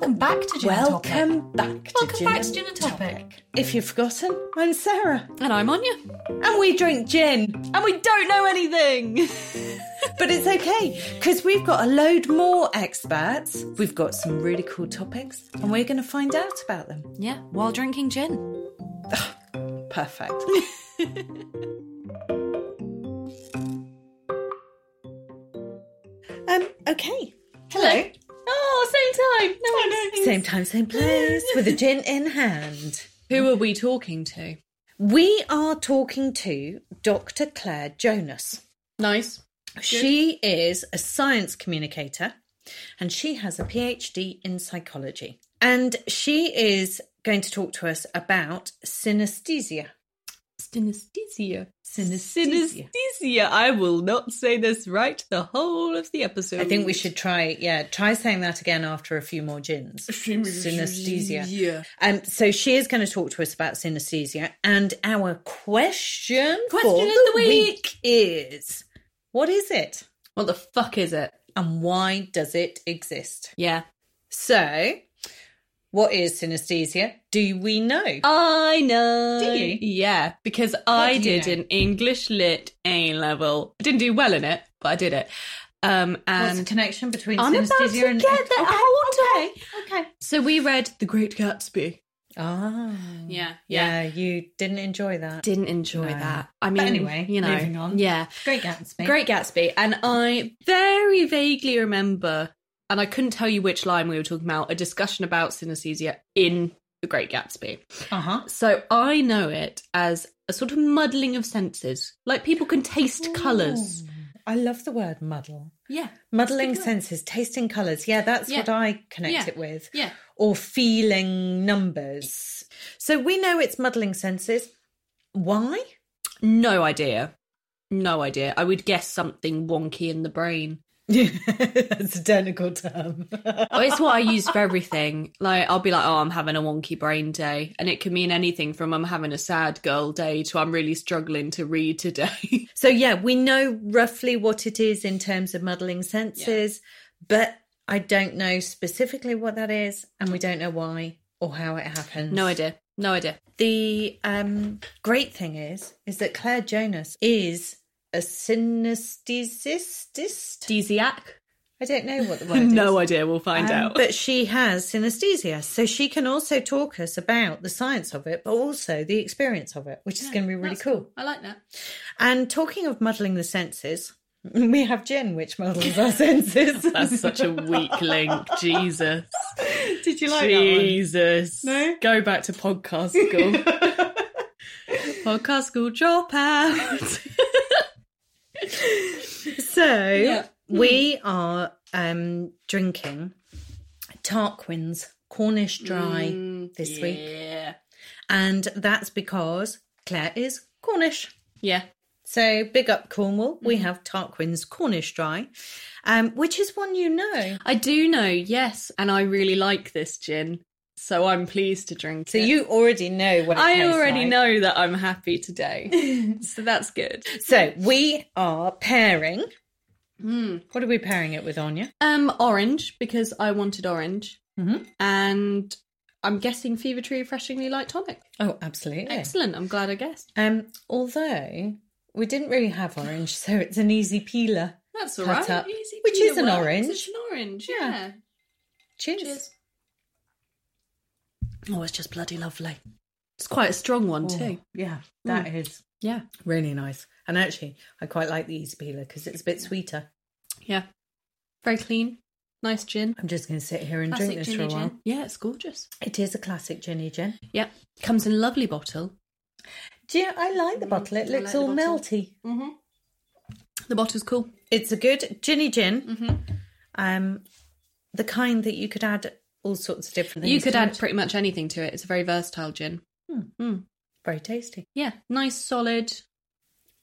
Welcome back to Gin and Topic. Welcome back to Welcome Gin back to Gin and Topic. If you've forgotten, I'm Sarah. And I'm Anya. And we drink gin. And we don't know anything. But it's okay, because we've got a load more experts. We've got some really cool topics, and we're going to find out about them. yeah, while drinking gin. Perfect. um, okay. Hello. Oh, same time. Same time, same place, with a gin in hand. Who are we talking to? We are talking to Dr. Claire Jonas. Nice. She is a science communicator and she has a PhD in psychology. And she is going to talk to us about synesthesia. Synesthesia. Synesthesia. Synesthesia. I will not say this right the whole of the episode. I think we should try, yeah, try saying that again after a few more gins. Synesthesia. Yeah. Um, so she is going to talk to us about synesthesia. And our question, Question for of the the week. week is what is it? What the fuck is it? And why does it exist? Yeah. So, what is synesthesia? Do we know? I know. Do you? Yeah, because I did know? an English lit A level. I didn't do well in it, but I did it. Um, What's the and connection between I'm about synesthesia to and get there. Okay, okay, okay. so we read The Great Gatsby. Ah, Yeah, yeah. You didn't enjoy that. Didn't enjoy No. that. I But mean, anyway, you know, moving on. yeah. Great Gatsby. Great Gatsby. And I very vaguely remember, and I couldn't tell you which line we were talking about, a discussion about synesthesia in The Great Gatsby. Uh huh. So I know it as a sort of muddling of senses. Like people can taste colours. I love the word muddle. Yeah. Muddling It's a good word. senses, tasting colours. Yeah, that's Yeah. what I connect Yeah. it with. Yeah. Or feeling numbers. So we know it's muddling senses. Why? No idea. No idea. I would guess something wonky in the brain. That's a technical term. Oh, it's what I use for everything. Like I'll be like, "Oh, I'm having a wonky brain day," and it can mean anything from "I'm having a sad girl day" to "I'm really struggling to read today." So yeah, we know roughly what it is in terms of muddling senses, but I don't know specifically what that is, and we don't know why or how it happens. no idea. No idea. The um, great thing is, is that Claire Jonas is a synesthesist. Desiac? I don't know what the word is. no idea. We'll find Um, out. But she has synesthesia, so she can also talk us about the science of it, but also the experience of it, which is going to be really That's cool. I like that. And talking of muddling the senses, we have gin, which muddles our senses. That's such a weak link. Jesus. Did you like Jesus. No? Go back to podcast school. podcast school dropout. So Yeah. we are um, drinking Tarquin's Cornish Dry this week, Yeah. and that's because Claire is Cornish. Yeah. So big up Cornwall. We have Tarquin's Cornish Dry, um, which is one you know. I do know, yes. And I really like this gin. So I'm pleased to drink So it. you already know what it I already like. know that I'm happy today. so that's good. So we are pairing. Hmm. What are we pairing it with, Anya? Um, orange, because I wanted orange. Mhm. And I'm guessing Fever Tree Refreshingly Light Tonic. Oh, absolutely. Excellent. I'm glad I guessed. Um, although we didn't really have orange, so it's an easy peeler. That's all right. up, Easy which is an works. orange. It's an orange, Yeah. yeah. Cheers. Cheers. Oh, it's just bloody lovely. It's quite a strong one too. Yeah, that is Yeah. really nice. And actually, I quite like the easy peeler because it's a bit sweeter. Yeah. Very clean. Nice gin. I'm just going to sit here and Classic drink this for a while. gin. Yeah, it's gorgeous. It is a classic Ginny gin. Yeah. Comes in a lovely bottle. Do you, I like the bottle. It Mm, looks like all melty. Mm-hmm. The bottle's cool. It's a good Ginny gin. Mm-hmm. Um, the kind that you could add all sorts of different things. You could add it. pretty much anything to it. It's a very versatile gin. Hmm. Hmm. very tasty. Yeah. Nice, solid.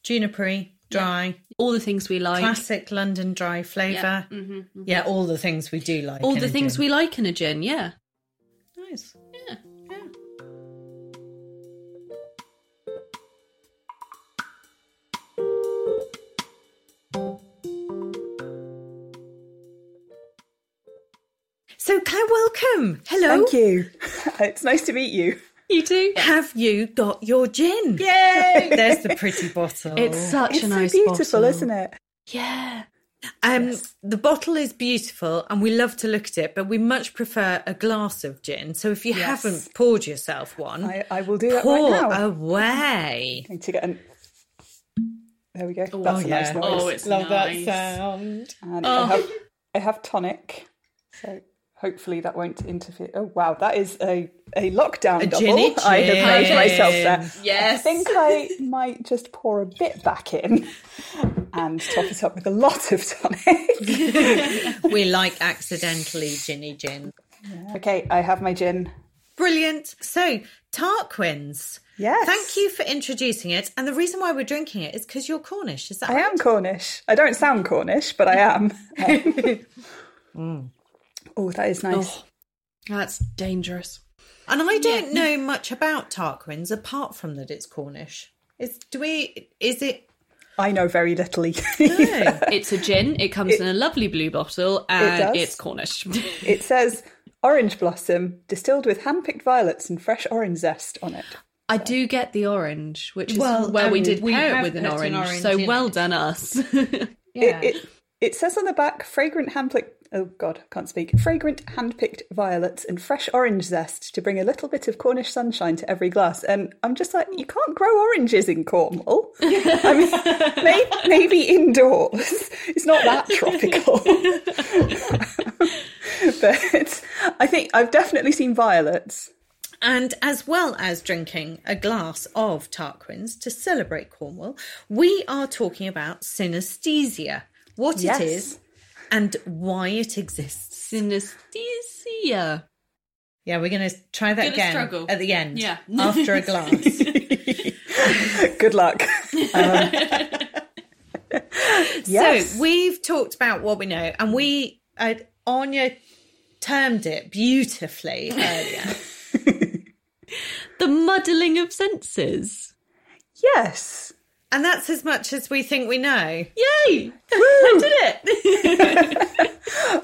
Junipery, dry, All the things we like. classic London dry flavour. Yeah. Mm-hmm. Yeah, all the things we do like. All the things we like in a gin. Yeah. Nice. Yeah. So, Claire, welcome. Hello. Thank you. It's nice to meet you. You too. Have you got your gin? Yay! There's the pretty bottle. It's such It's a so nice beautiful, bottle. isn't it? Yeah. Um, The bottle is beautiful and we love to look at it, but we much prefer a glass of gin. So if you Yes. haven't poured yourself one, I, I will do that pour right now. away. Going to get an. There we go. Oh, That's a nice yeah. noise. Oh, it's nice. sound. and Oh. I have I have tonic, so hopefully that won't interfere. Oh wow, that is a a lockdown A double. I have made myself there. I think I might just pour a bit back in and top it up with a lot of tonic. We like accidentally ginny gin. okay, I have my gin. Brilliant. So, Tarquins. Yes. Thank you for introducing it. And the reason why we're drinking it is because you're Cornish. Is that I right? am Cornish. I don't sound Cornish, but I am. Mm. Oh, that is nice. Oh, that's dangerous. And I don't know much about Tarquins apart from that it's Cornish. Is do we? Is it? I know very little. No. It's a gin. It comes in a lovely blue bottle, and does. it's Cornish. It says orange blossom distilled with hand-picked violets and fresh orange zest on it. I do get the orange, which is Well, where we did we pair it with an put an orange. orange so well it. done us. Yeah. It, it it says on the back fragrant hand-picked oh god, I can't speak. Fragrant hand-picked violets and fresh orange zest to bring a little bit of Cornish sunshine to every glass. And I'm just like, you can't grow oranges in Cornwall. I mean, may, maybe indoors. It's not that tropical. but I think I've definitely seen violets. And as well as drinking a glass of Tarquins to celebrate Cornwall, we are talking about synesthesia, what Yes. it is, and why it exists. Synesthesia. Yeah, we're going to try that Gonna again struggle. at the end. Yeah. after a glass. Good luck. Um, yes. So we've talked about what we know, and we uh, Anya termed it beautifully earlier. The muddling of senses. yes. And that's as much as we think we know. Yay! I did it.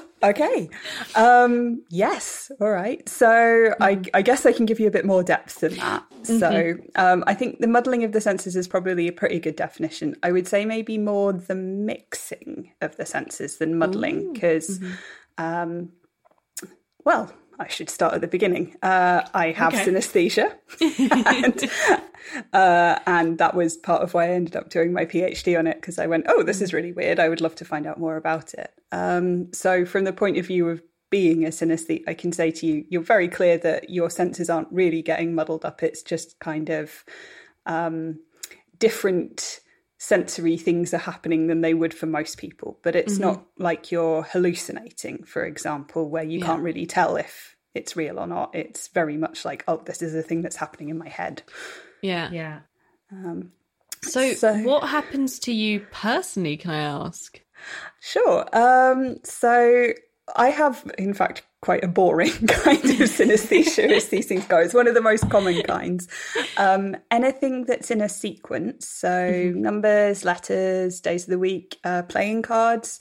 Okay. Um, yes. All right. So I, I guess I can give you a bit more depth than that. So um, I think the muddling of the senses is probably a pretty good definition. I would say maybe more the mixing of the senses than muddling because, um, well, I should start at the beginning. Uh, I have Okay. synesthesia, and, uh, and that was part of why I ended up doing my PhD on it because I went, oh, this is really weird. I would love to find out more about it. Um, so, from the point of view of being a synesthete, I can say to you, you're very clear that your senses aren't really getting muddled up. It's just kind of um, different sensory things are happening than they would for most people. But it's not like you're hallucinating, for example, where you can't really tell if it's real or not. It's very much like, oh, this is a thing that's happening in my head. Yeah. Yeah. So, So- what happens to you personally, can I ask? Sure. Um, so I have, in fact, quite a boring kind of synesthesia as these things go. It's one of the most common kinds. Um, anything that's in a sequence, so numbers, letters, days of the week, uh, playing cards,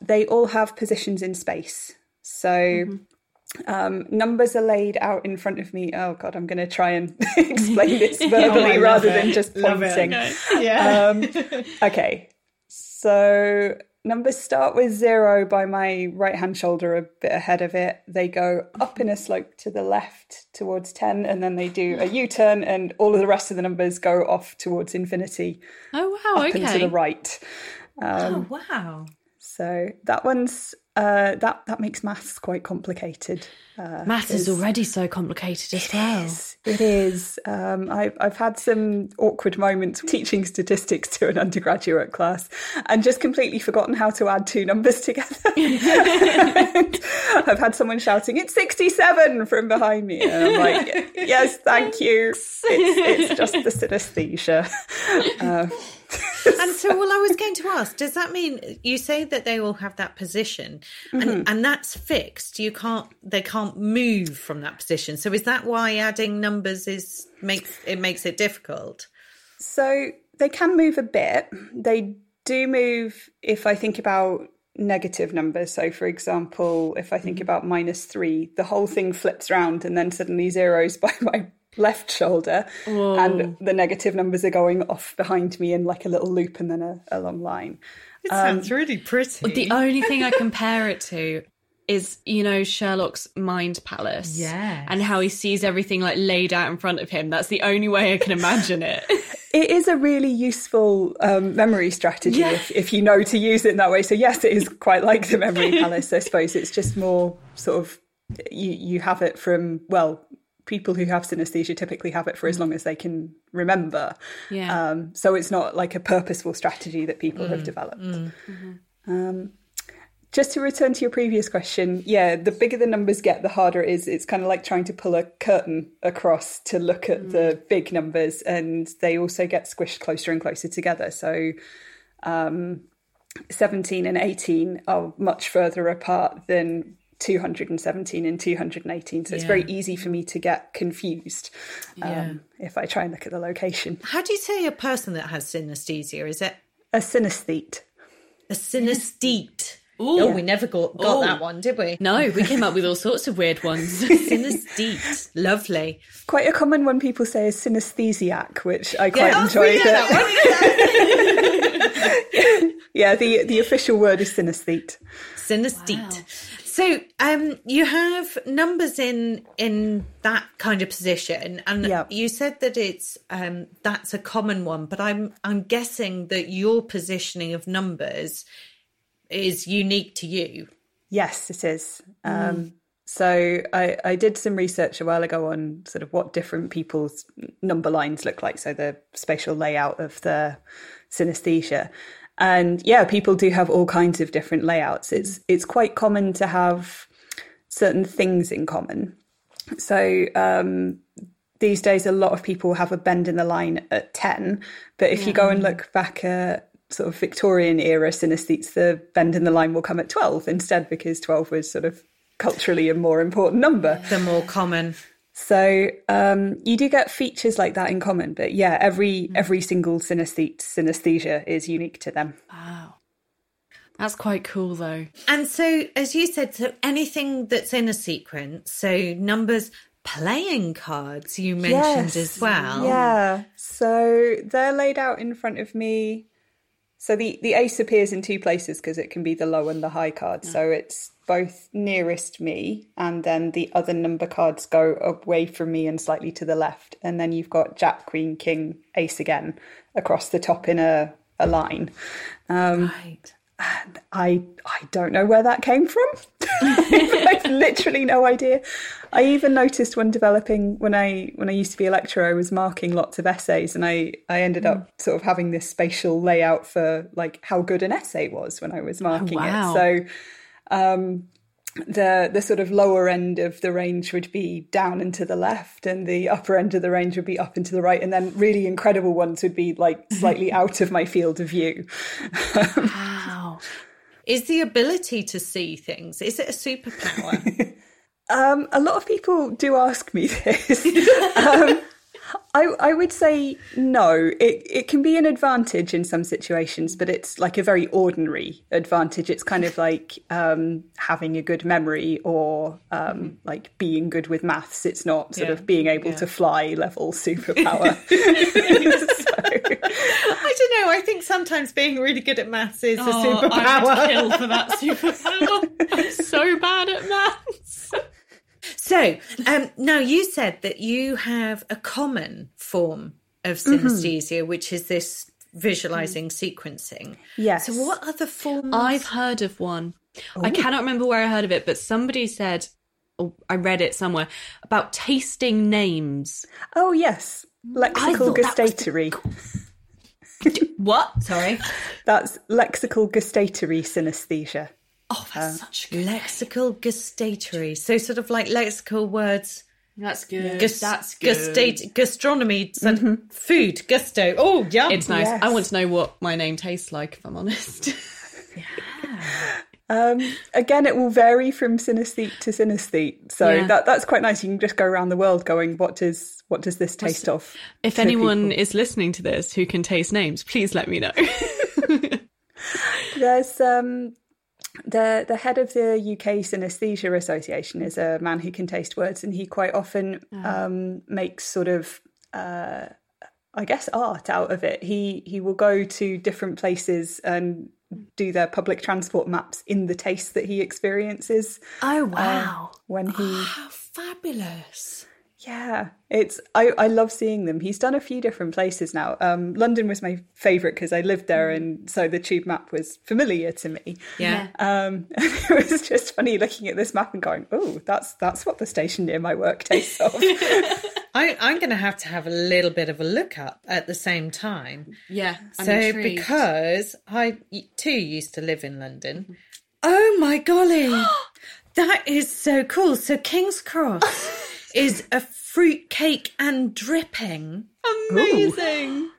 they all have positions in space. So um, numbers are laid out in front of me. Oh God, I'm going to try and explain this verbally rather than just pointing. Yeah. Um, okay, so numbers start with zero by my right hand shoulder, a bit ahead of it. They go up in a slope to the left towards 10, and then they do a U turn, and all of the rest of the numbers go off towards infinity, Oh wow, up okay. and to the right. oh um, wow. So that one's uh, that that makes maths quite complicated. Uh, Math is already so complicated as well. Yes, it is. Um, I've I've had some awkward moments teaching statistics to an undergraduate class, and just completely forgotten how to add two numbers together. I've had someone shouting, "It's sixty-seven!" from behind me, and I'm like, "Yes, thank you. It's, it's just the synesthesia." Um, And so, well, I was going to ask, does that mean you say that they all have that position and, mm-hmm. and that's fixed? You can't, they can't move from that position. So is that why adding numbers is makes it makes it difficult? So they can move a bit. They do move if I think about negative numbers. So, for example, if I think mm-hmm. about minus three, the whole thing flips round and then suddenly zeros by my left shoulder, and the negative numbers are going off behind me in like a little loop and then a, a long line. It sounds really pretty. The only thing I compare it to is, you know, Sherlock's mind palace. Yes. And how he sees everything like laid out in front of him. That's the only way I can imagine it. It is a really useful um, memory strategy Yeah. if, if you know to use it in that way. So yes, it is quite like the memory palace. I suppose it's just more sort of you you have it from well people who have synesthesia typically have it for as long as they can remember. Yeah. Um, so it's not like a purposeful strategy that people have developed. Um, just to return to your previous question, yeah, the bigger the numbers get, the harder it is. It's kind of like trying to pull a curtain across to look at the big numbers, and they also get squished closer and closer together. So, um, 17 and 18 are much further apart than 217 and 218. So it's very easy for me to get confused um, Yeah. if I try and look at the location. How do you say a person that has synesthesia? Is it A synesthete. a synesthete? Ooh. Oh, we never got, got Ooh. that one, did we? no, we came up with all sorts of weird ones. Synesthete. Lovely. Quite a common one people say is synesthesiac, which I quite oh, enjoy. yeah, but- that one. yeah, the the official word is synesthete. Synesthete. So um, you have numbers in in that kind of position, and Yeah. you said that it's um, that's a common one. But I'm I'm guessing that your positioning of numbers is unique to you. Yes, it is. Um, so I, I did some research a while ago on sort of what different people's number lines look like, so the spatial layout of the synesthesia. And yeah, people do have all kinds of different layouts. It's it's quite common to have certain things in common. So um, these days, a lot of people have a bend in the line at 10. But if you go and look back at sort of Victorian era synesthetes, the bend in the line will come at 12 instead because 12 was sort of culturally a more important number. The more common. So um, you do get features like that in common. But yeah, every every single synesthete synesthesia is unique to them. wow. That's quite cool though. And so, as you said, so anything that's in a sequence, so numbers, playing cards, you mentioned Yes. as well. Yeah. So they're laid out in front of me. So the, the ace appears in two places because it can be the low and the high card. So it's both nearest me, and then the other number cards go away from me and slightly to the left. And then you've got Jack, Queen, King, Ace again across the top in a, a line. Um, Right. I I don't know where that came from. I've literally no idea. I even noticed when developing when I when I used to be a lecturer, I was marking lots of essays, and I I ended up hmm. sort of having this spatial layout for like how good an essay was when I was oh, marking wow. it. So. Um, the the sort of lower end of the range would be down and to the left and the upper end of the range would be up and to the right and then really incredible ones would be like slightly out of my field of view um, ah. Is the ability to see things, is it a superpower? Um, a lot of people do ask me this. um, I, I would say no. It it can be an advantage in some situations, but it's like a very ordinary advantage. It's kind of like um, having a good memory or um, like being good with maths. It's not sort Yeah. of being able Yeah. to fly level superpower. I don't know. I think sometimes being really good at maths is a Oh, I would superpower. kill for that superpower. I'm so bad at maths. So, um, now you said that you have a common form of Mm-hmm. synesthesia, which is this visualizing sequencing. Yes. So, what other forms? I've heard of one. I cannot remember where I heard of it, but somebody said, or I read it somewhere, about tasting names. oh yes, Mm. lexical thought the- gustatory. What? Sorry, That's lexical gustatory synesthesia. Oh, that's um, such good. lexical gustatory. So, sort of like lexical words. That's good. Gus- that's good. Gustate, gastronomy, so mm-hmm. food, gusto. Oh, yeah. It's nice. Yes. I want to know what my name tastes like, if I'm honest. Um, again, it will vary from synesthete to synesthete, so Yeah. that that's quite nice. You can just go around the world going, "What does what does this taste of?" if anyone people? is listening to this who can taste names, please let me know. there's um, the the head of the UK Synesthesia Association is a man who can taste words, and he quite often um, makes sort of. Uh, I guess art out of it. He he will go to different places and do their public transport maps in the taste that he experiences. Oh wow! Um, when he How fabulous. Yeah, it's I I love seeing them. He's done a few different places now. Um, London was my favourite because I lived there, and so the tube map was familiar to me. Yeah. Um, it was just funny looking at this map and going, "Oh, that's that's what the station near my work tastes of." I, I'm going to have to have a little bit of a look up at the same time. yeah. I'm so, intrigued. because I too used to live in London. Oh my golly, that is so cool. So, King's Cross is a fruit cake and dripping. amazing.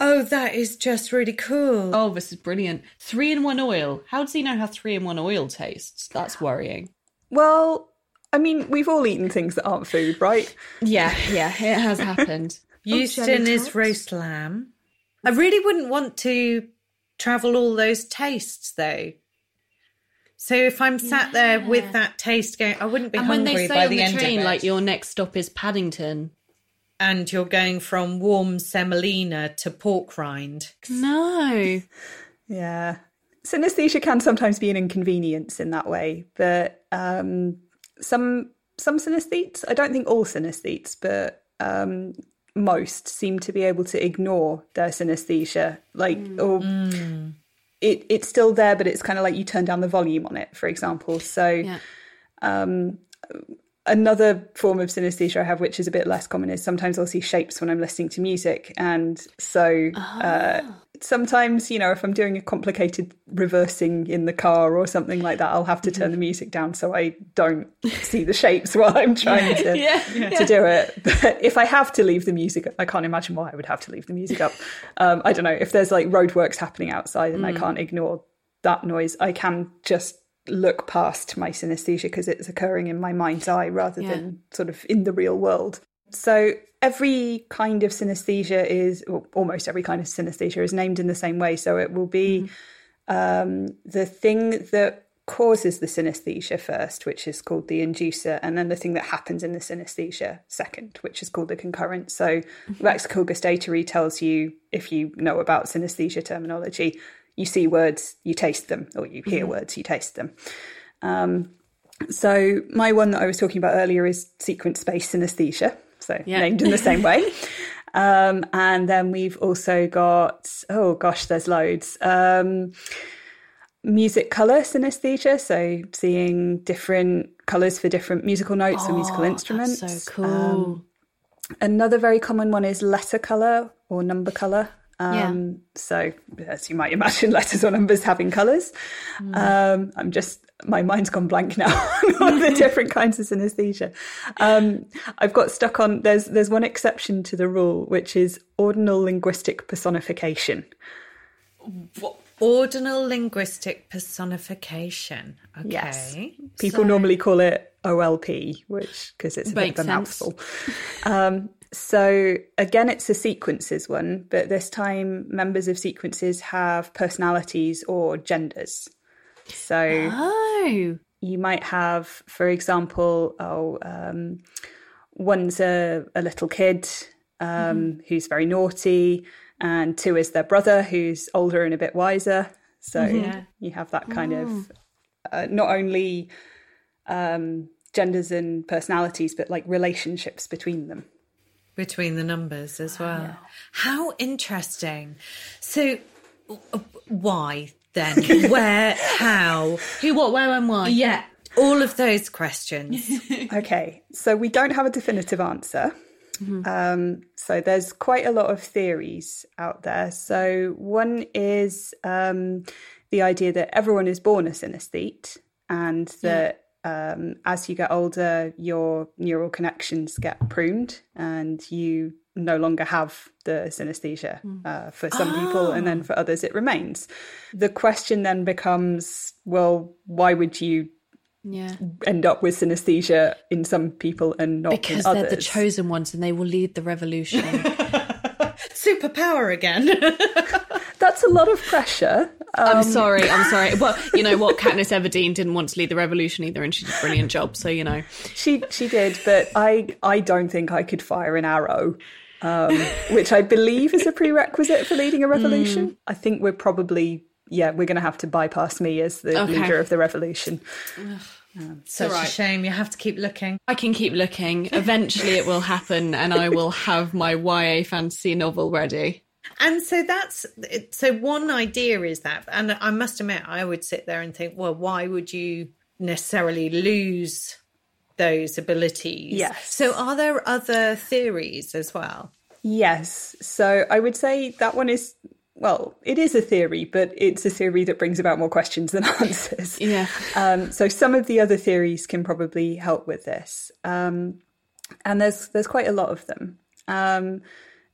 Oh, that is just really cool. Oh, this is brilliant. Three in one oil. How does he know how three in one oil tastes? That's worrying. well, I mean, we've all eaten things that aren't food, right? Yeah, yeah, it has happened. Oh, Euston jelly is roast lamb. I really wouldn't want to travel all those tastes though. So if I'm sat there with that taste going, I wouldn't be And when hungry they say by on the, the end train, of it. like your next stop is Paddington. and you're going from warm semolina to pork rind. No. Yeah. Synesthesia can sometimes be an inconvenience in that way, but um, some some synesthetes, I don't think all synesthetes, but um, most seem to be able to ignore their synesthesia. Like, or it it's still there, but it's kind of like you turn down the volume on it, for example. So Yeah. another form of synesthesia I have, which is a bit less common, is sometimes I'll see shapes when I'm listening to music. And so uh, sometimes, you know, if I'm doing a complicated reversing in the car or something like that, I'll have to turn the music down so I don't see the shapes while I'm trying to, to do it. But if I have to leave the music, I can't imagine why I would have to leave the music up. Um, I don't know. If there's like roadworks happening outside and I can't ignore that noise, I can just look past my synesthesia because it's occurring in my mind's eye rather Yeah. than sort of in the real world. So every kind of synesthesia is, or almost every kind of synesthesia is named in the same way. So it will be um, the thing that causes the synesthesia first, which is called the inducer, and then the thing that happens in the synesthesia second, which is called the concurrent. So lexical gustatory tells you, if you know about synesthesia terminology, you see words, you taste them, or you hear words, you taste them. Um, so my one that I was talking about earlier is sequence space synesthesia, so Yeah. named in the same way. Um, and then we've also got oh gosh, there's loads. Um, music color synesthesia, so seeing different colors for different musical notes or musical instruments. Oh, so cool. Um, Another very common one is letter color or number color. Um, So, as you might imagine, letters or numbers having colors. Um, I'm just, my mind's gone blank now on the different kinds of synesthesia. Um, I've got stuck on, there's, there's one exception to the rule, which is ordinal linguistic personification. What? Ordinal linguistic personification. Okay. Yes. People normally call it OLP, which because it's a Makes bit of a sense. mouthful. Um, so again, it's a sequences one, but this time members of sequences have personalities or genders. So Oh. you might have, for example, oh, um, one's a, a little kid um, who's very naughty, and two is their brother who's older and a bit wiser. So you have that kind of uh, not only um, genders and personalities, but like relationships between them. Between the numbers as well. How interesting. So, why then? Where? How? Who, what, where, and why? Yeah. All of those questions. Okay, so we don't have a definitive answer. Um, so there's quite a lot of theories out there. So one is um, the idea that everyone is born a synesthete, and that um, as you get older, your neural connections get pruned, and you no longer have the synesthesia uh, for some people, and then for others it remains. The question then becomes, well, why would you Yeah. end up with synesthesia in some people and not Because in they're the chosen ones and they will lead the revolution. Superpower again. That's a lot of pressure. I'm um, sorry. I'm sorry. Well, you know what? Katniss Everdeen didn't want to lead the revolution either, and she did a brilliant job. So you know, She she did, but I I don't think I could fire an arrow, um, which I believe is a prerequisite for leading a mm. revolution. I think we're probably yeah we're going to have to bypass me as the Okay. leader of the revolution. Um, Such all right. a shame. You have to keep looking. I can keep looking. Eventually, it will happen, and I will have my YA fantasy novel ready. And so that's so one idea is that, and I must admit, I would sit there and think, well, why would you necessarily lose those abilities? Yes. So are there other theories as well? Yes, so I would say that one is well, it is a theory, but it's a theory that brings about more questions than answers. Yeah. Um, so some of the other theories can probably help with this, um, and there's there's quite a lot of them. Um,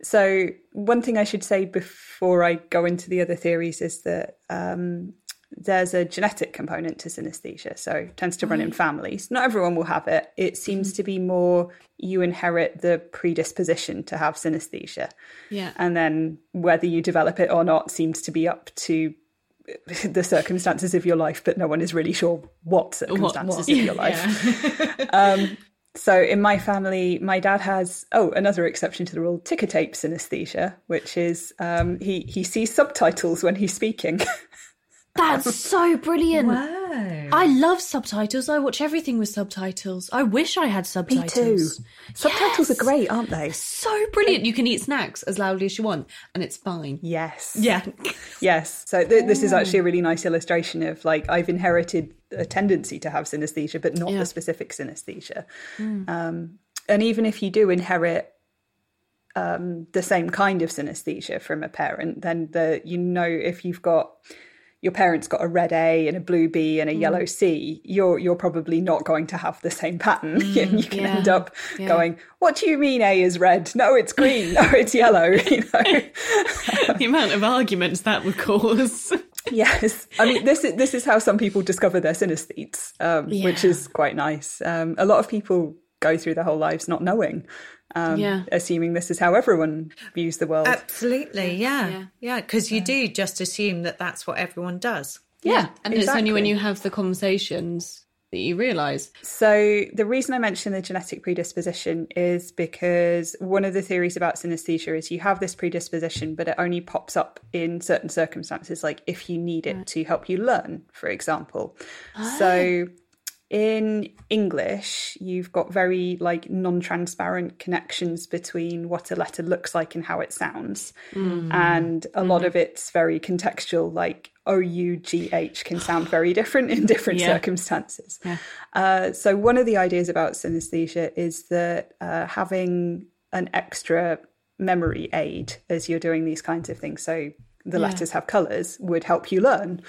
so one thing I should say before I go into the other theories is that um, there's a genetic component to synesthesia, so it tends to run in families. Not everyone will have it. It seems to be more you inherit the predisposition to have synesthesia, Yeah. and then whether you develop it or not seems to be up to the circumstances of your life, but no one is really sure what circumstances of your life. um, so in my family, my dad has oh another exception to the rule: ticker tape synesthesia, which is um, he he sees subtitles when he's speaking. That's so brilliant. Wow. I love subtitles. I watch everything with subtitles. I wish I had subtitles. Me too. Subtitles Yes. are great, aren't they? So brilliant. You can eat snacks as loudly as you want, and it's fine. Yes. Yeah. Yes. So th- this is actually a really nice illustration of like I've inherited a tendency to have synesthesia, but not Yeah. the specific synesthesia. Um, and even if you do inherit um, the same kind of synesthesia from a parent, then the you know if you've got your parents got a red A and a blue B and a yellow C, you're you're probably not going to have the same pattern. and you can yeah, end up yeah. going, "What do you mean A is red? No, it's green. No, it's yellow." You know. the amount of arguments that would cause. Yes, I mean this is this is how some people discover their synesthetes, um, which is quite nice. Um, a lot of people go through their whole lives not knowing, um, Yeah. assuming this is how everyone views the world. Absolutely. Yeah. Yeah. Yeah. Because you do just assume that that's what everyone does. yeah, and it's only when you have the conversations that you realise. So the reason I mention the genetic predisposition is because one of the theories about synesthesia is you have this predisposition, but it only pops up in certain circumstances, like if you need it to help you learn, for example. So in English, you've got very like non-transparent connections between what a letter looks like and how it sounds. And a lot of it's very contextual, like O U G H can sound very different in different Yeah. circumstances. Uh, so one of the ideas about synesthesia is that uh, having an extra memory aid as you're doing these kinds of things, so the letters have colours, would help you learn.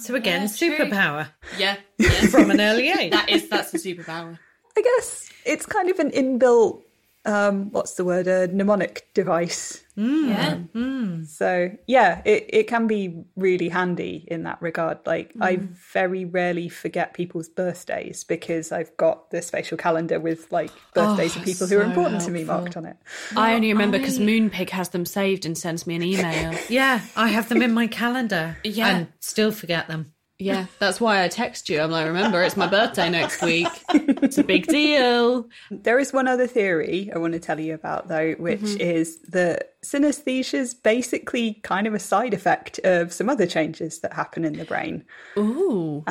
So again, Yeah, superpower Yeah, yeah. from an early age. that is that's a superpower. I guess it's kind of an inbuilt, um, what's the word, a mnemonic device. Mm. Yeah, um, mm. So yeah, it, it can be really handy in that regard. Like I mm. very rarely forget people's birthdays because I've got the spatial calendar with like birthdays oh, of people who are so important to me marked on it. I only remember because Moonpig has them saved and sends me an email. Yeah, I have them in my calendar. Yeah. And still forget them. Yeah, that's why I text you. I'm like, remember, it's my birthday next week. It's a big deal. There is one other theory I want to tell you about though, which is that synesthesia is basically kind of a side effect of some other changes that happen in the brain. Ooh,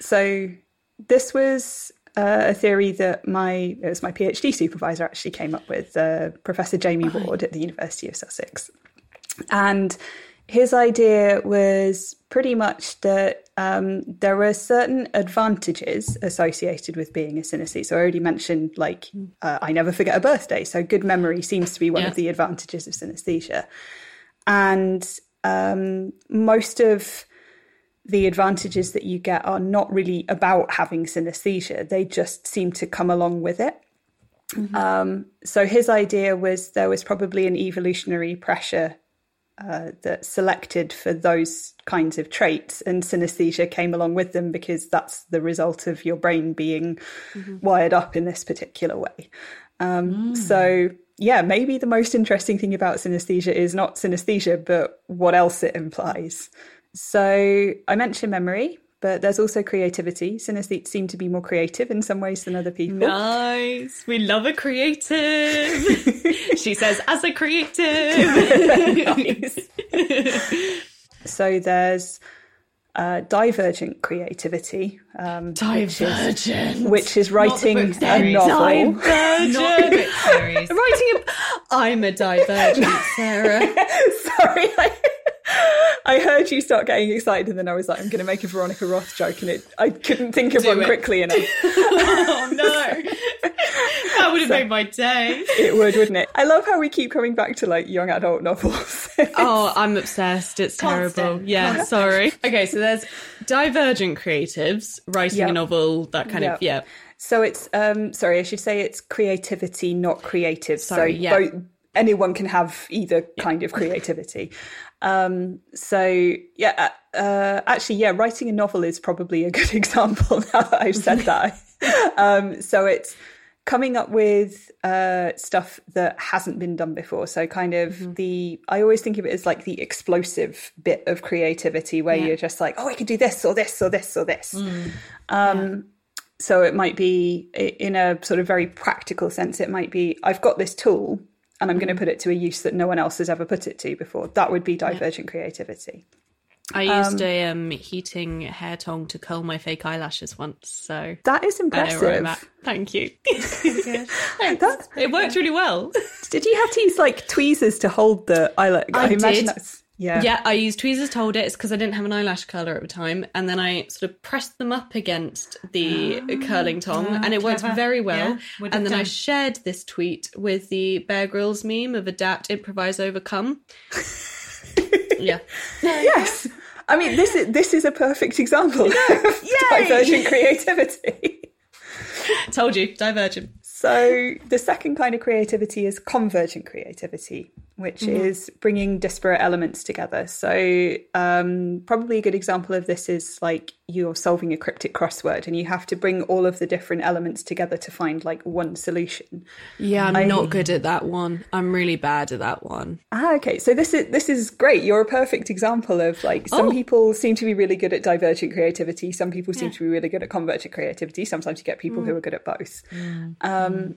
So this was uh, a theory that my it was my PhD supervisor actually came up with, uh, Professor Jamie Ward at the University of Sussex, and his idea was pretty much that um, there were certain advantages associated with being a synesthete. So I already mentioned, like, uh, I never forget a birthday. So good memory seems to be one Yeah. of the advantages of synesthesia. And um, most of the advantages that you get are not really about having synesthesia, they just seem to come along with it. Um, so his idea was there was probably an evolutionary pressure uh, that selected for those kinds of traits, and synesthesia came along with them because that's the result of your brain being wired up in this particular way. Um, So yeah, maybe the most interesting thing about synesthesia is not synesthesia, but what else it implies. So I mentioned memory, but there's also creativity. Synesthetes seem to be more creative in some ways than other people. Nice. We love a creative. she says, as a creative. so there's uh, divergent creativity. Um, divergent. Which is, which is writing a novel. Divergent. writing a. I'm a divergent, Sarah. Sorry. I, I heard you start getting excited, and then I was like, I'm going to make a Veronica Roth joke, and it I couldn't think of Do one it. quickly enough. oh no. That would have so, made my day. It would, wouldn't it? I love how we keep coming back to like young adult novels. oh, I'm obsessed. It's Constant. terrible. Yeah, Constant. sorry. Okay, so there's divergent creatives writing yep. a novel, that kind yep. of, yeah. So it's, um, sorry, I should say it's creativity, not creative. Sorry, so yeah. Both, anyone can have either kind of creativity. Um, so yeah, uh, uh, actually, yeah, writing a novel is probably a good example now that I've said that. um, so it's coming up with uh, stuff that hasn't been done before. So kind of mm-hmm. the I always think of it as like the explosive bit of creativity where yeah. you're just like, oh, I can do this or this or this or this. Mm. Um, yeah. So it might be in a sort of very practical sense. It might be I've got this tool and I'm going to put it to a use that no one else has ever put it to before. That would be divergent yeah. creativity. I used um, a um, heating hair tong to curl my fake eyelashes once, so that is impressive. Thank you. it worked really well. Did you have to use like tweezers to hold the eyelash? I, I imagine did. that's yeah. Yeah, I used tweezers to hold it. It's because I didn't have an eyelash curler at the time. And then I sort of pressed them up against the oh, curling tong oh, and it worked very well. Yeah, and then done? I shared this tweet with the Bear Grylls meme of adapt, improvise, overcome. yeah. yes. I mean, this is this is a perfect example of divergent creativity. Told you, divergent. So the second kind of creativity is convergent creativity, which mm-hmm. is bringing disparate elements together. So um, probably a good example of this is like you're solving a cryptic crossword and you have to bring all of the different elements together to find like one solution. Yeah, I'm I, not good at that one. I'm really bad at that one. Ah, okay. So this is this is great. You're a perfect example of like some oh. people seem to be really good at divergent creativity. Some people seem yeah. to be really good at convergent creativity. Sometimes you get people mm. who are good at both. Mm. Um,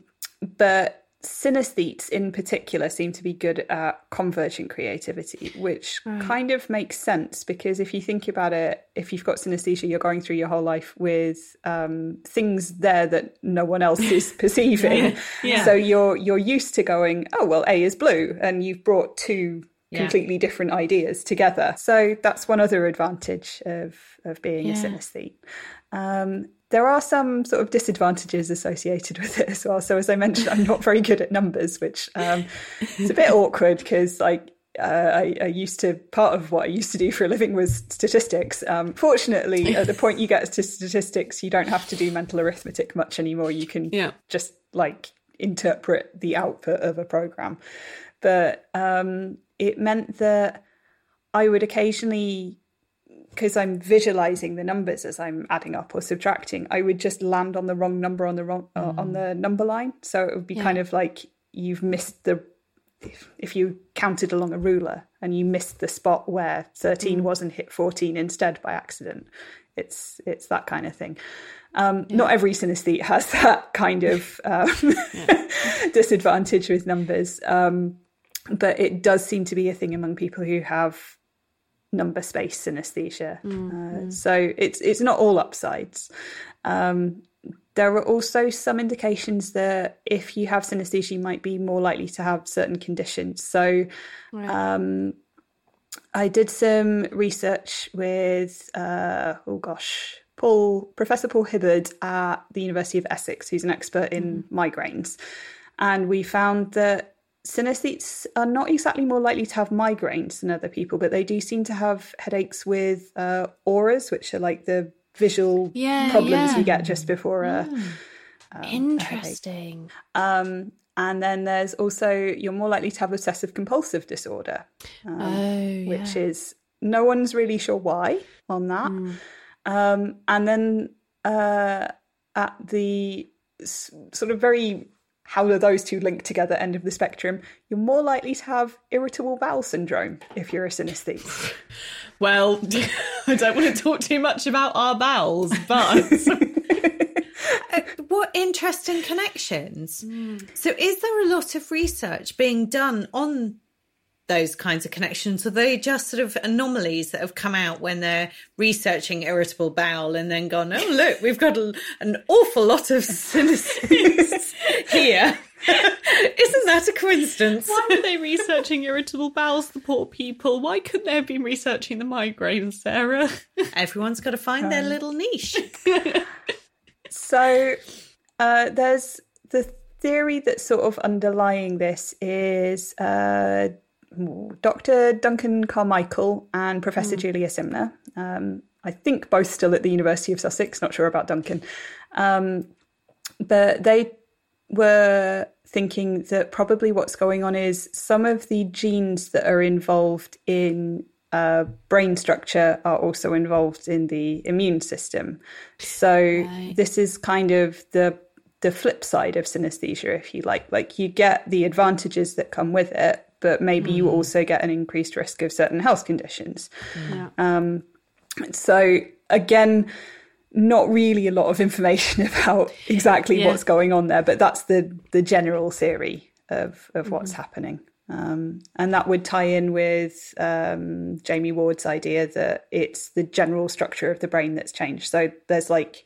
but synesthetes in particular seem to be good at convergent creativity, which right. kind of makes sense because if you think about it, if you've got synesthesia, you're going through your whole life with um, things there that no one else is perceiving. yeah. Yeah. So you're you're used to going, oh well, A is blue, and you've brought two yeah. completely different ideas together. So that's one other advantage of of being a synesthete. Um, there are some sort of disadvantages associated with it as well. So, as I mentioned, I'm not very good at numbers, which um, is a bit awkward because, like, uh, I, I, used to part of what I used to do for a living was statistics. Um, fortunately, at the point you get to statistics, you don't have to do mental arithmetic much anymore. You can yeah. just like interpret the output of a program. But um, it meant that I would occasionally because I'm visualizing the numbers as I'm adding up or subtracting, I would just land on the wrong number on the wrong uh, on the number line. So it would be yeah. kind of like you've missed the if, if, you counted along a ruler and you missed the spot where 13 mm. was and hit 14 instead by accident. It's it's that kind of thing. Um, yeah. Not every synesthete has that kind of um, disadvantage with numbers, um, but it does seem to be a thing among people who have number space synesthesia. Mm-hmm. Uh, so it's it's not all upsides. Um, there are also some indications that if you have synesthesia, you might be more likely to have certain conditions. So, right. um, I did some research with uh, oh gosh, Paul Professor Paul Hibbard at the University of Essex, who's an expert in mm. migraines, and we found that synesthetes are not exactly more likely to have migraines than other people, but they do seem to have headaches with uh, auras, which are like the visual yeah, problems yeah. we get just before a. Mm. Um, Interesting. A um, and then there's also you're more likely to have obsessive compulsive disorder, um, oh, yeah. which is no one's really sure why on that. Mm. Um, and then uh, at the sort of very how do those two link together end of the spectrum you're more likely to have irritable bowel syndrome if you're a synesthete well i don't want to talk too much about our bowels but uh, what interesting connections mm. so is there a lot of research being done on those kinds of connections? Are they just sort of anomalies that have come out when they're researching irritable bowel and then gone, oh, look, we've got a, an awful lot of synesthetes here? Isn't that a coincidence? Why were they researching irritable bowels, the poor people? Why couldn't they have been researching the migraines, Sarah? Everyone's got to find um, their little niche. so uh, there's the theory that's sort of underlying this is uh, Dr. Duncan Carmichael and Professor mm. Julia Simner. Um, I think both still at the University of Sussex, not sure about Duncan. Um, but they were thinking that probably what's going on is some of the genes that are involved in uh, brain structure are also involved in the immune system. So right. this is kind of the the flip side of synesthesia, if you like. Like you get the advantages that come with it, but maybe mm. you also get an increased risk of certain health conditions. Yeah. Um, so again, not really a lot of information about exactly yeah. what's going on there, but that's the the general theory of of what's mm-hmm. happening. Um, and that would tie in with um, Jamie Ward's idea that it's the general structure of the brain that's changed. So there's like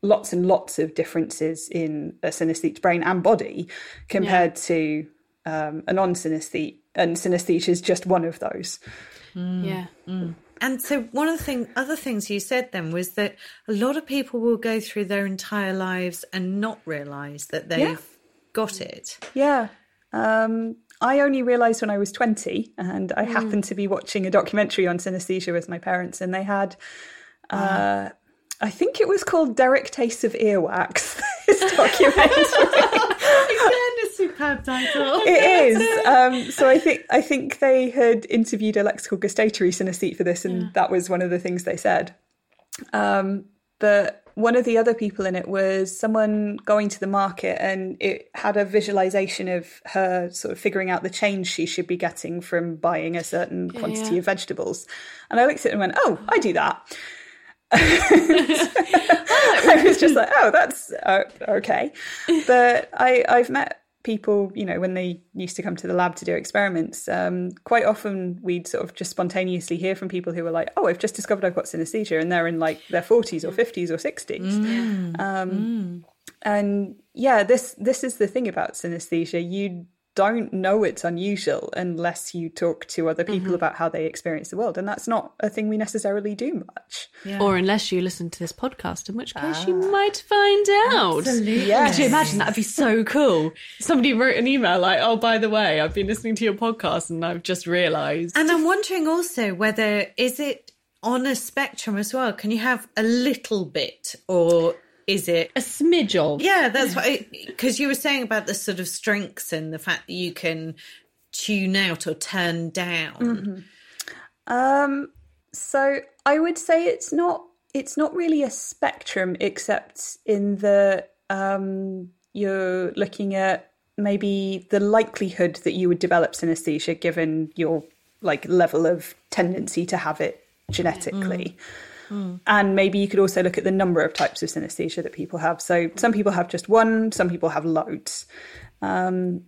lots and lots of differences in a synesthete's brain and body compared yeah. to um, a non-synesthete, and synesthesia is just one of those. Mm. Yeah. Mm. And so, one of the thing, other things you said then was that a lot of people will go through their entire lives and not realise that they've yeah. got it. Yeah. Um, I only realised when I was 20, and I mm. happened to be watching a documentary on synesthesia with my parents, and they had. Uh, I think it was called Derek Tastes of Earwax. this documentary. A superb title. It is. Um, so I think I think they had interviewed a lexical gustatory synesthete for this, and yeah. that was one of the things they said. Um, but one of the other people in it was someone going to the market and it had a visualization of her sort of figuring out the change she should be getting from buying a certain yeah, quantity yeah. of vegetables. And I looked at it and went, Oh, I do that. I was just like, oh, that's uh, okay. But I, I've met people, you know, when they used to come to the lab to do experiments, um, quite often we'd sort of just spontaneously hear from people who were like, oh, I've just discovered I've got synesthesia, and they're in like their 40s or 50s or 60s. Mm. Um, mm. And yeah, this this is the thing about synesthesia. You don't know it's unusual unless you talk to other people mm-hmm. about how they experience the world. And that's not a thing we necessarily do much. Yeah. Or unless you listen to this podcast, in which case ah. you might find out. Absolutely. Yes. Could you imagine? That'd be so cool. Somebody wrote an email like, oh, by the way, I've been listening to your podcast and I've just realised. And I'm wondering also whether, is it on a spectrum as well? Can you have a little bit or is it a smidge of? Yeah, that's why. Because you were saying about the sort of strengths and the fact that you can tune out or turn down. Mm-hmm. Um, so I would say it's not. It's not really a spectrum, except in the um, you're looking at maybe the likelihood that you would develop synesthesia given your like level of tendency to have it genetically. Mm. Mm. And maybe you could also look at the number of types of synesthesia that people have. So some people have just one, some people have loads. Um,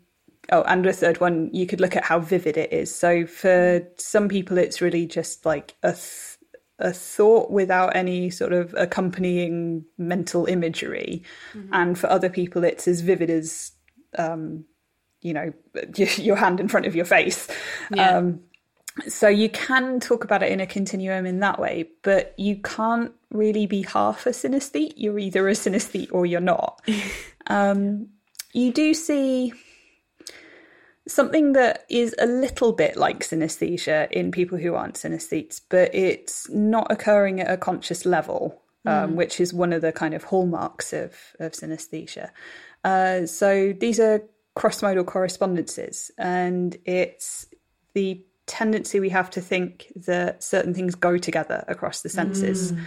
oh, and a third one, you could look at how vivid it is. So for some people, it's really just like a th- a thought without any sort of accompanying mental imagery, mm-hmm. and for other people, it's as vivid as um, you know your hand in front of your face. Yeah. Um, so you can talk about it in a continuum in that way, but you can't really be half a synesthete. You're either a synesthete or you're not. um, you do see something that is a little bit like synesthesia in people who aren't synesthetes, but it's not occurring at a conscious level, um, mm. which is one of the kind of hallmarks of, of synesthesia. Uh, so these are cross-modal correspondences, and it's the tendency we have to think that certain things go together across the senses. Mm.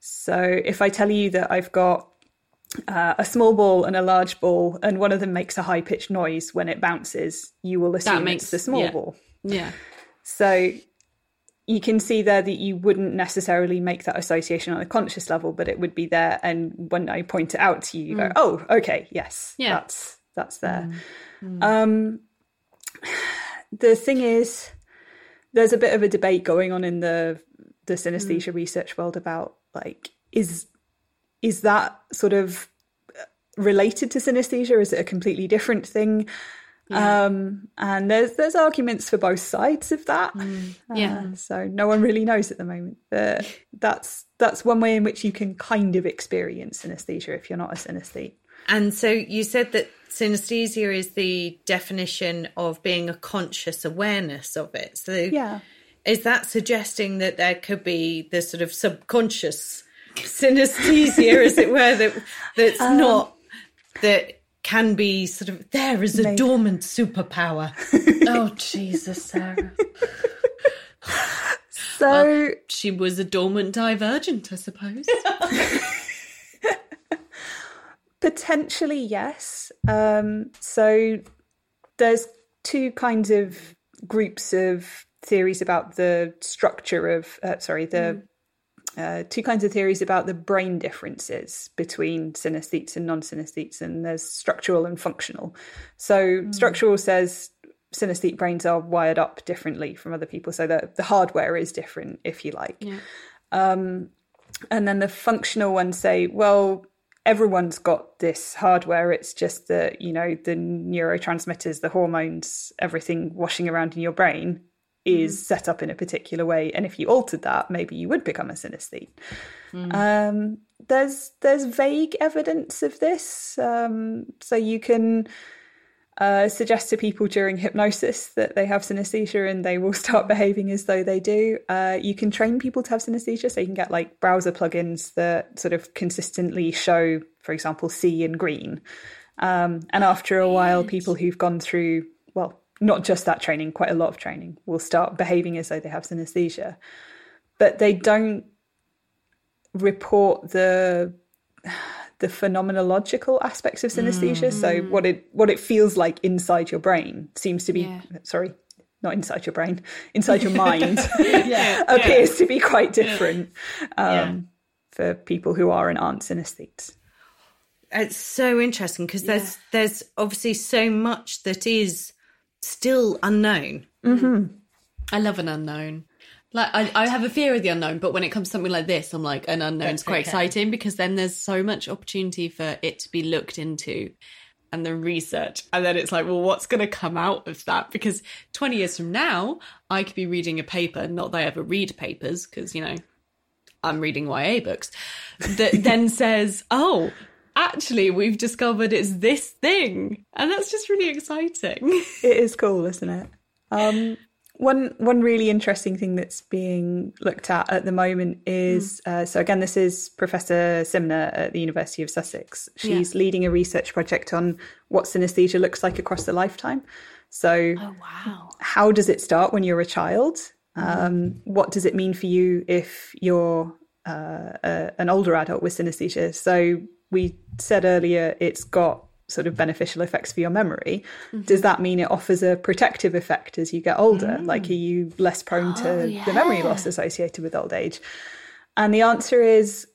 So if I tell you that I've got uh, a small ball and a large ball, and one of them makes a high pitched noise when it bounces, you will assume that makes, it's the small yeah. ball. Yeah. So you can see there that you wouldn't necessarily make that association on a conscious level, but it would be there. And when I point it out to you, you mm. go, "Oh, okay, yes, yeah. that's that's there." Mm. Mm. Um, the thing is, there's a bit of a debate going on in the the synesthesia mm. research world about like is is that sort of related to synesthesia? Is it a completely different thing? Yeah. Um, and there's there's arguments for both sides of that. Mm, yeah. Uh, so no one really knows at the moment. But that's that's one way in which you can kind of experience synesthesia if you're not a synesthete. And so you said that synesthesia is the definition of being a conscious awareness of it. So yeah. is that suggesting that there could be the sort of subconscious synesthesia, as it were, that that's um, not that can be sort of there is a Maybe. dormant superpower. oh Jesus, Sarah. so well, she was a dormant divergent, I suppose. Potentially, yes. Um, so there's two kinds of groups of theories about the structure of, uh, sorry, the mm uh, two kinds of theories about the brain differences between synesthetes and non-synesthetes, and there's structural and functional. So mm. structural says synesthete brains are wired up differently from other people, so that the hardware is different, if you like. Yeah. Um, and then the functional ones say, well, everyone's got this hardware. It's just that you know the neurotransmitters, the hormones, everything washing around in your brain is mm. set up in a particular way, and if you altered that, maybe you would become a synesthete. Mm. Um, there's there's vague evidence of this, um, so you can uh, suggest to people during hypnosis that they have synesthesia and they will start behaving as though they do. Uh, you can train people to have synesthesia, so you can get like browser plugins that sort of consistently show, for example, C and green. Um, and after a while, people who've gone through well not just that training, quite a lot of training, will start behaving as though they have synesthesia. But they don't report the the phenomenological aspects of synesthesia. Mm. So what it what it feels like inside your brain seems to be yeah. sorry, not inside your brain, inside your mind yeah, appears yeah. to be quite different um, for people who are and aren't synesthetes. It's so interesting because there's there's obviously so much that is still unknown. Mm-hmm. I love an unknown. Like I, I have a fear of the unknown, but when it comes to something like this, I'm like an unknown's quite okay. exciting because then there's so much opportunity for it to be looked into and the research. And then it's like, well, what's going to come out of that? Because 20 years from now, I could be reading a paper, not that I ever read papers, because, you know, I'm reading YA books, that then says, oh, actually we've discovered it's this thing and that's just really exciting it is cool isn't it um, one one really interesting thing that's being looked at at the moment is mm. uh, so again this is professor simner at the university of sussex she's yeah. leading a research project on what synesthesia looks like across the lifetime so oh, wow. how does it start when you're a child mm. um, what does it mean for you if you're uh, uh, an older adult with synesthesia so we said earlier it's got sort of beneficial effects for your memory mm-hmm. does that mean it offers a protective effect as you get older mm. like are you less prone oh, to yeah. the memory loss associated with old age and the answer is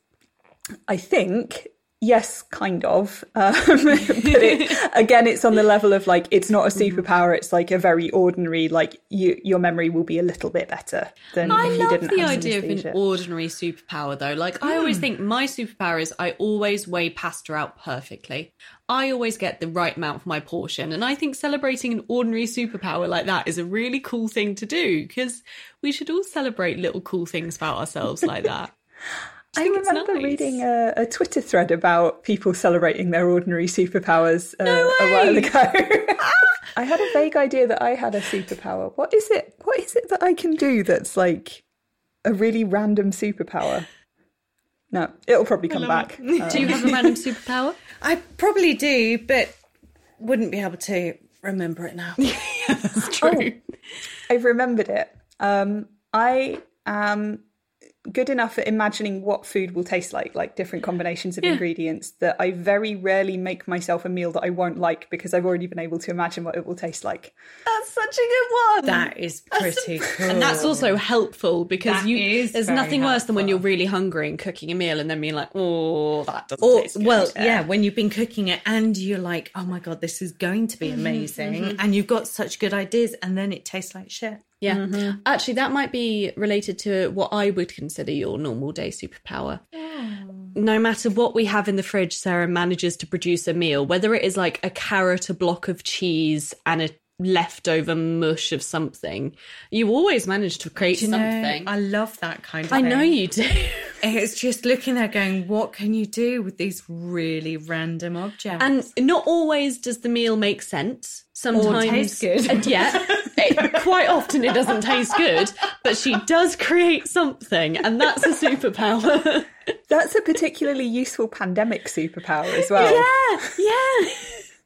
i think Yes, kind of. Um, but it, again, it's on the level of like it's not a mm-hmm. superpower. It's like a very ordinary. Like you, your memory will be a little bit better than I if you didn't. I love the idea of an ordinary superpower, though. Like mm. I always hmm. think my superpower is I always weigh pasta out perfectly. I always get the right amount for my portion, and I think celebrating an ordinary superpower like that is a really cool thing to do because we should all celebrate little cool things about ourselves like that. I, remember nice. reading a, a, Twitter thread about people celebrating their ordinary superpowers uh, no a while ago. I had a vague idea that I had a superpower. What is it? What is it that I can do that's like a really random superpower? No, it'll probably come back. Do you have a random superpower? I probably do, but wouldn't be able to remember it now. yeah, that's true. Oh, I've remembered it. Um, I am good enough at imagining what food will taste like, like different combinations of yeah. ingredients, that I very rarely make myself a meal that I won't like because I've already been able to imagine what it will taste like. That's such a good one. That is pretty cool. And that's also helpful because that you there's nothing helpful. worse than when you're really hungry and cooking a meal and then being like, oh, that doesn't or, taste good. Well, yeah. yeah. when you've been cooking it and you're like, oh my God, this is going to be mm-hmm, amazing. Mm-hmm. And you've got such good ideas and then it tastes like shit. Yeah. Mm-hmm. Actually, that might be related to what I would consider your normal day superpower. No matter what we have in the fridge, Sarah manages to produce a meal, whether it is like a carrot, a block of cheese, and a leftover mush of something. You always manage to create something. Know, I love that kind of I thing. know you do. It's just looking there going, what can you do with these really random objects? And not always does the meal make sense. Sometimes or taste good. And yeah. It, quite often it doesn't taste good, but she does create something, and that's a superpower. That's a particularly useful pandemic superpower as well. Yeah, yeah.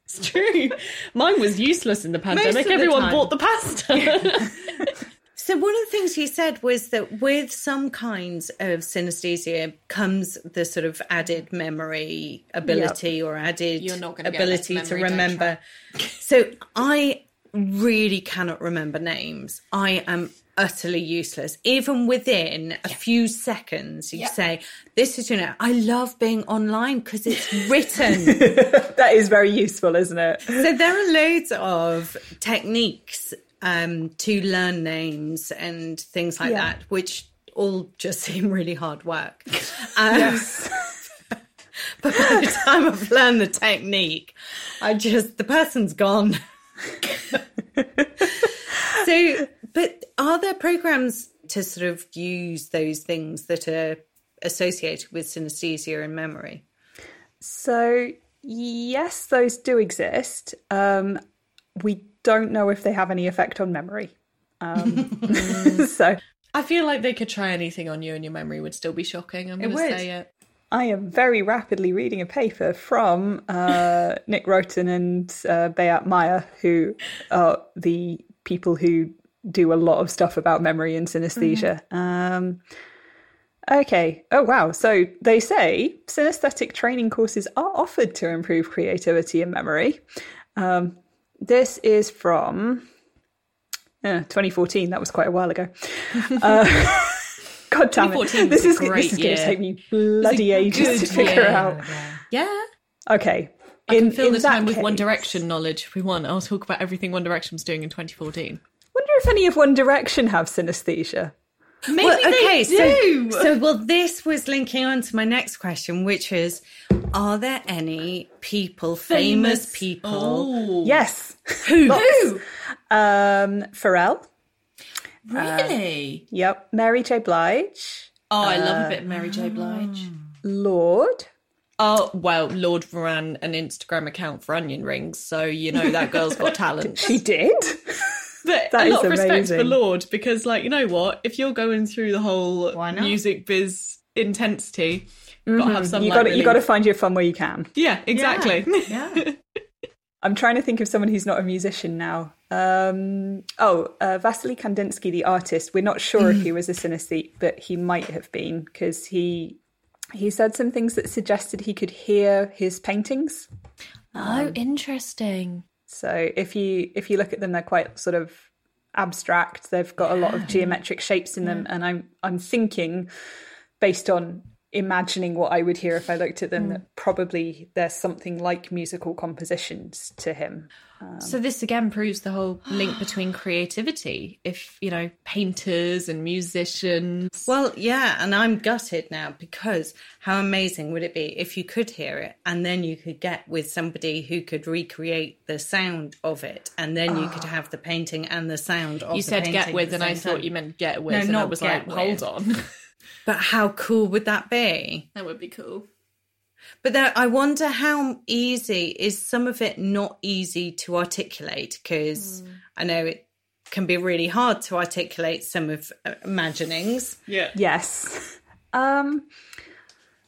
It's true. Mine was useless in the pandemic. Everyone time. bought the pasta. Yeah. so one of the things you said was that with some kinds of synesthesia comes the sort of added memory ability yep. or added ability to remember. so I really cannot remember names. I am utterly useless. Even within a few seconds, you yeah. say, This is, you know, I love being online because it's written. that is very useful, isn't it? so there are loads of techniques um, to learn names and things like yeah. that, which all just seem really hard work. Um, yes. but by the time I've learned the technique, I just, the person's gone. so but are there programs to sort of use those things that are associated with synesthesia and memory? So, yes, those do exist. Um, we don't know if they have any effect on memory. Um, so, I feel like they could try anything on you and your memory would still be shocking. I'm going to say it. I am very rapidly reading a paper from uh, Nick Rothen and uh, Beat Meier, who are the people who do a lot of stuff about memory and synesthesia. Mm-hmm. Um, okay. Oh, wow. So they say synesthetic training courses are offered to improve creativity and memory. Um, this is from uh, 2014. That was quite a while ago. Uh, God damn it. This is, this is going to take me bloody ages to figure year. out. Yeah. Okay. I in, can fill the time case, with One Direction knowledge if we want. I'll talk about everything One Direction was doing in 2014 wonder if any of One Direction have synesthesia. Maybe well, okay, so, so well, this was linking on to my next question, which is: Are there any people, famous, famous people? Oh. Yes. Who? Who? Um, Pharrell. Really? Uh, yep. Mary J. Blige. Oh, I uh, love a bit of Mary J. Blige. Lorde. Oh well, Lorde ran an Instagram account for onion rings, so you know that girl's got talent. she did. But that a lot of amazing. respect for Lorde because, like, you know what? If you're going through the whole music biz intensity, mm-hmm. got to have some. You got like, you got to find your fun where you can. Yeah, exactly. Yeah. yeah. I'm trying to think of someone who's not a musician now. Um, oh, uh, Vasily Kandinsky, the artist. We're not sure if he was a synesthete, but he might have been because he he said some things that suggested he could hear his paintings. Oh, um, interesting. So if you if you look at them, they're quite sort of abstract. They've got a lot of geometric shapes in them, and I'm I'm thinking, based on imagining what I would hear if I looked at them, mm. that probably there's something like musical compositions to him. Um, so this again proves the whole link between creativity. If you know painters and musicians. Well, yeah, and I'm gutted now because how amazing would it be if you could hear it and then you could get with somebody who could recreate the sound of it, and then you oh. could have the painting and the sound of. You said get with, and I thought you meant get with, no, and I was like, with. hold on. But how cool would that be? That would be cool. But there, I wonder how easy is some of it not easy to articulate because mm. I know it can be really hard to articulate some of uh, imaginings. Yeah. Yes. Um,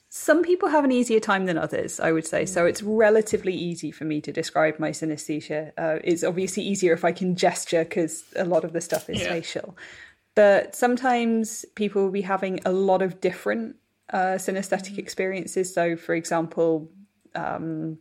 some people have an easier time than others, I would say. So it's relatively easy for me to describe my synesthesia. Uh, it's obviously easier if I can gesture because a lot of the stuff is yeah. facial. But sometimes people will be having a lot of different uh, synesthetic mm. experiences. So, for example, um,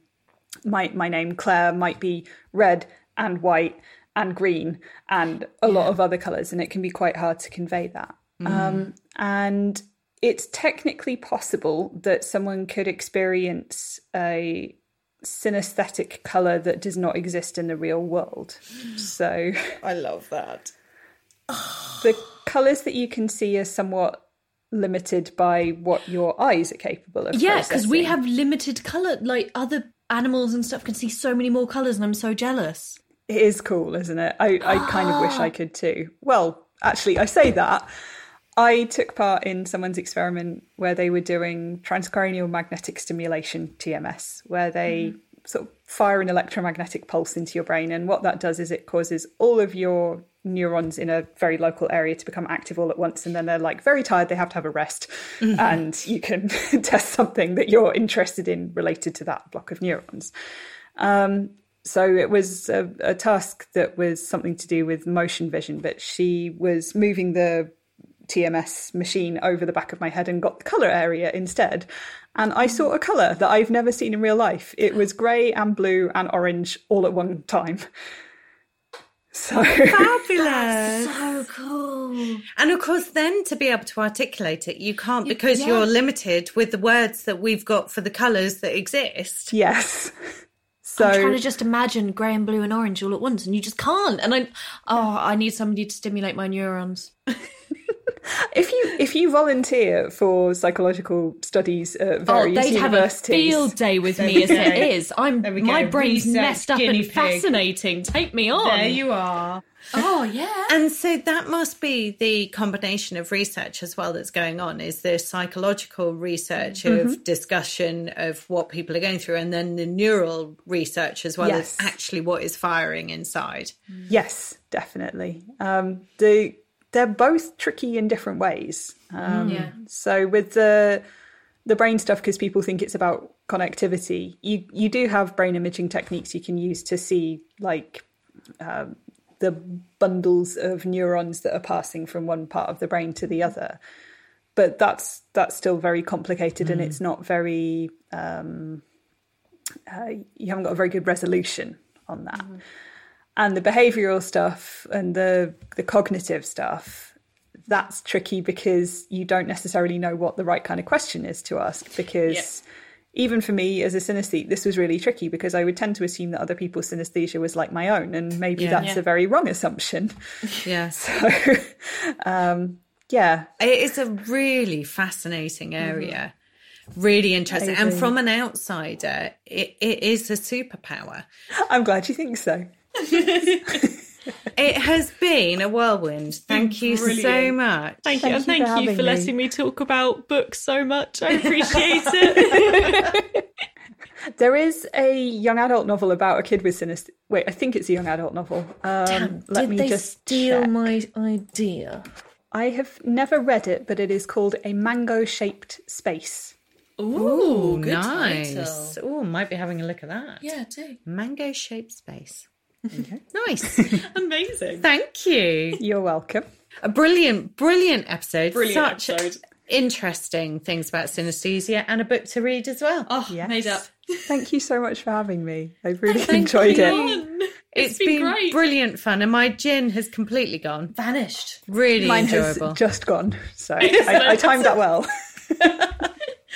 my my name Claire might be red and white and green and a lot of other colours, and it can be quite hard to convey that. Mm. Um, and it's technically possible that someone could experience a synesthetic color that does not exist in the real world. So I love that. The colors that you can see are somewhat limited by what your eyes are capable of. Yeah, because we have limited color. Like other animals and stuff can see so many more colors, and I'm so jealous. It is cool, isn't it? I, I kind of wish I could too. Well, actually, I say that. I took part in someone's experiment where they were doing transcranial magnetic stimulation, TMS, where they mm. Sort of fire an electromagnetic pulse into your brain. And what that does is it causes all of your neurons in a very local area to become active all at once. And then they're like very tired, they have to have a rest. Mm-hmm. And you can test something that you're interested in related to that block of neurons. Um, so it was a, a, task that was something to do with motion vision, but she was moving the TMS machine over the back of my head and got the colour area instead. And I saw a colour that I've never seen in real life. It was grey and blue and orange all at one time. So fabulous. so cool. And of course, then to be able to articulate it, you can't because yeah. you're limited with the words that we've got for the colours that exist. Yes. So I'm trying to just imagine grey and blue and orange all at once, and you just can't. And I, oh, I need somebody to stimulate my neurons. if you if you volunteer for psychological studies at oh, various oh, they'd universities, have a field day with me as it is. I'm my brain's Research, messed up and pig. fascinating. Take me on. There you are. Oh yeah. And so that must be the combination of research as well that's going on. Is the psychological research mm-hmm. of discussion of what people are going through, and then the neural research as well yes. as actually what is firing inside. Yes, definitely. Um, the they're both tricky in different ways. Um, yeah. So with the the brain stuff, because people think it's about connectivity, you you do have brain imaging techniques you can use to see like uh, the bundles of neurons that are passing from one part of the brain to the other. But that's that's still very complicated, mm. and it's not very. Um, uh, you haven't got a very good resolution on that. Mm and the behavioral stuff and the the cognitive stuff that's tricky because you don't necessarily know what the right kind of question is to ask because even for me as a synesthete this was really tricky because i would tend to assume that other people's synesthesia was like my own and maybe yeah, that's yeah. a very wrong assumption. Yeah. So um, yeah. It is a really fascinating mm-hmm. area. Mm-hmm. really interesting. And from an outsider it, it is a superpower. I'm glad you think so it has been a whirlwind. Thank you Brilliant. so much. Thank you. Thank and thank you for, you for letting me talk about books so much. I appreciate it. there is a young adult novel about a kid with synesthesia. Wait, I think it's a young adult novel. Um, Damn, let did me they just steal check. my idea? I have never read it, but it is called A Mango Shaped Space. Ooh, Ooh nice. Oh, might be having a look at that. Yeah, do. Mango Shaped Space. Okay. Nice. Amazing. Thank you. You're welcome. A brilliant, brilliant episode. Brilliant Such episode. interesting things about synesthesia and a book to read as well. Oh, yes. made up. Thank you so much for having me. I've oh, really enjoyed it. it's, it's been, been brilliant fun, and my gin has completely gone, vanished. Really Mine enjoyable. Has just gone, so I, I timed that well.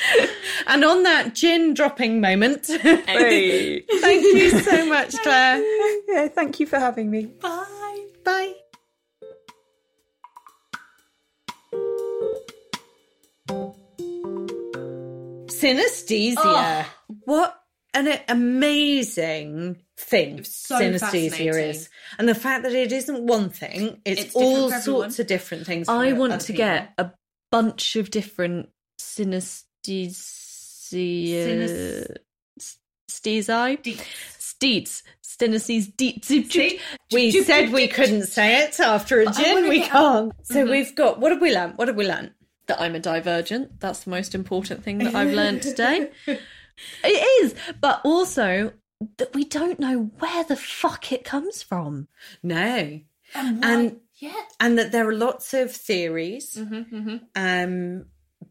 and on that gin dropping moment, hey. thank you so much, Claire. Yeah, thank you for having me. Bye. Bye. Synesthesia. Oh. What an amazing thing so synesthesia is. And the fact that it isn't one thing, it's, it's all sorts of different things. I want to people. get a bunch of different synesthesia Stezi. Steets. Steneses deets. We said we couldn't say it after a gin. We can't. So mm-hmm. we've got. What have we learned? What have we learned? That I'm a divergent. That's the most important thing that I've learned today. it is, but also that we don't know where the fuck it comes from. No, and, and Yeah. And that there are lots of theories, mm-hmm, mm-hmm. Um,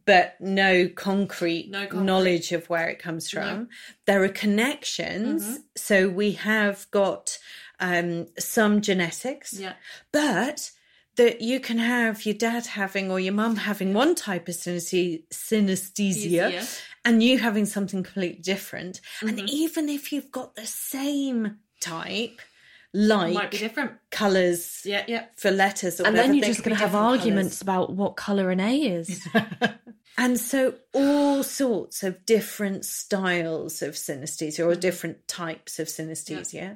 but no concrete, no concrete, knowledge of where it comes from. No. There are connections. Mm-hmm. So we have got um, some genetics, yeah. but that you can have your dad having or your mum having one type of synesthesia, synesthesia and you having something completely different. Mm-hmm. And even if you've got the same type, like might be different colors yeah yeah for letters and then you're just going to have arguments colours. about what color an a is and so all sorts of different styles of synesthesia or mm-hmm. different types of synesthesia yeah.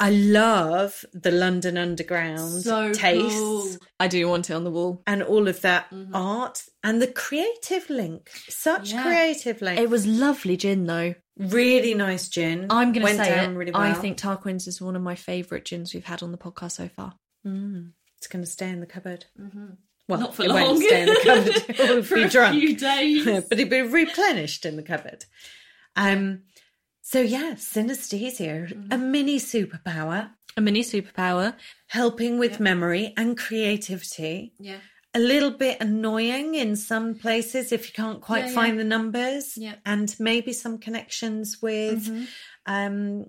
I love the London Underground so taste. Cool. I do want it on the wall. And all of that mm-hmm. art and the creative link. Such yeah. creative link. It was lovely gin though. Really nice gin. I'm going to say it. Really well. I think Tarquin's is one of my favourite gins we've had on the podcast so far. Mm. It's going to stay in the cupboard. Mm-hmm. Well, not for it long. Won't stay in the cupboard. It will for be drunk. few days. but it'll be replenished in the cupboard. Um, so yeah, synesthesia, mm-hmm. a mini superpower. A mini superpower. Helping with yeah. memory and creativity. Yeah. A little bit annoying in some places if you can't quite yeah, find yeah. the numbers. Yeah. And maybe some connections with mm-hmm. um,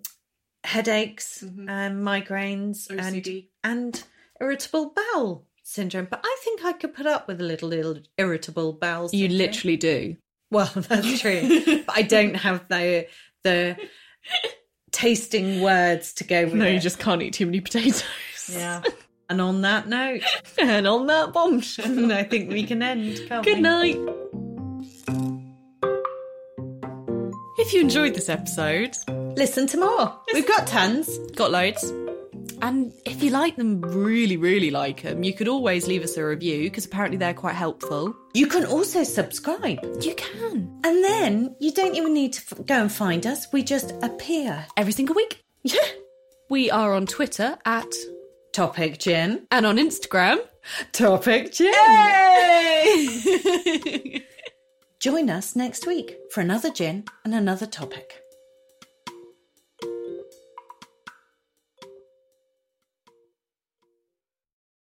headaches mm-hmm. and migraines OCD. and and irritable bowel syndrome. But I think I could put up with a little little irritable bowel syndrome. You literally do. Well, that's true. but I don't have the the tasting words to go with No, it. you just can't eat too many potatoes. Yeah. And on that note, and on that bombshell, I think we can end. Good we? night. If you enjoyed this episode, listen to more. We've got tons. Got loads. And if you like them, really, really like them, you could always leave us a review because apparently they're quite helpful. You can also subscribe. You can. And then you don't even need to f- go and find us. We just appear every single week. Yeah. We are on Twitter at Topic Gin and on Instagram Topic Gin. Hey! Join us next week for another gin and another topic.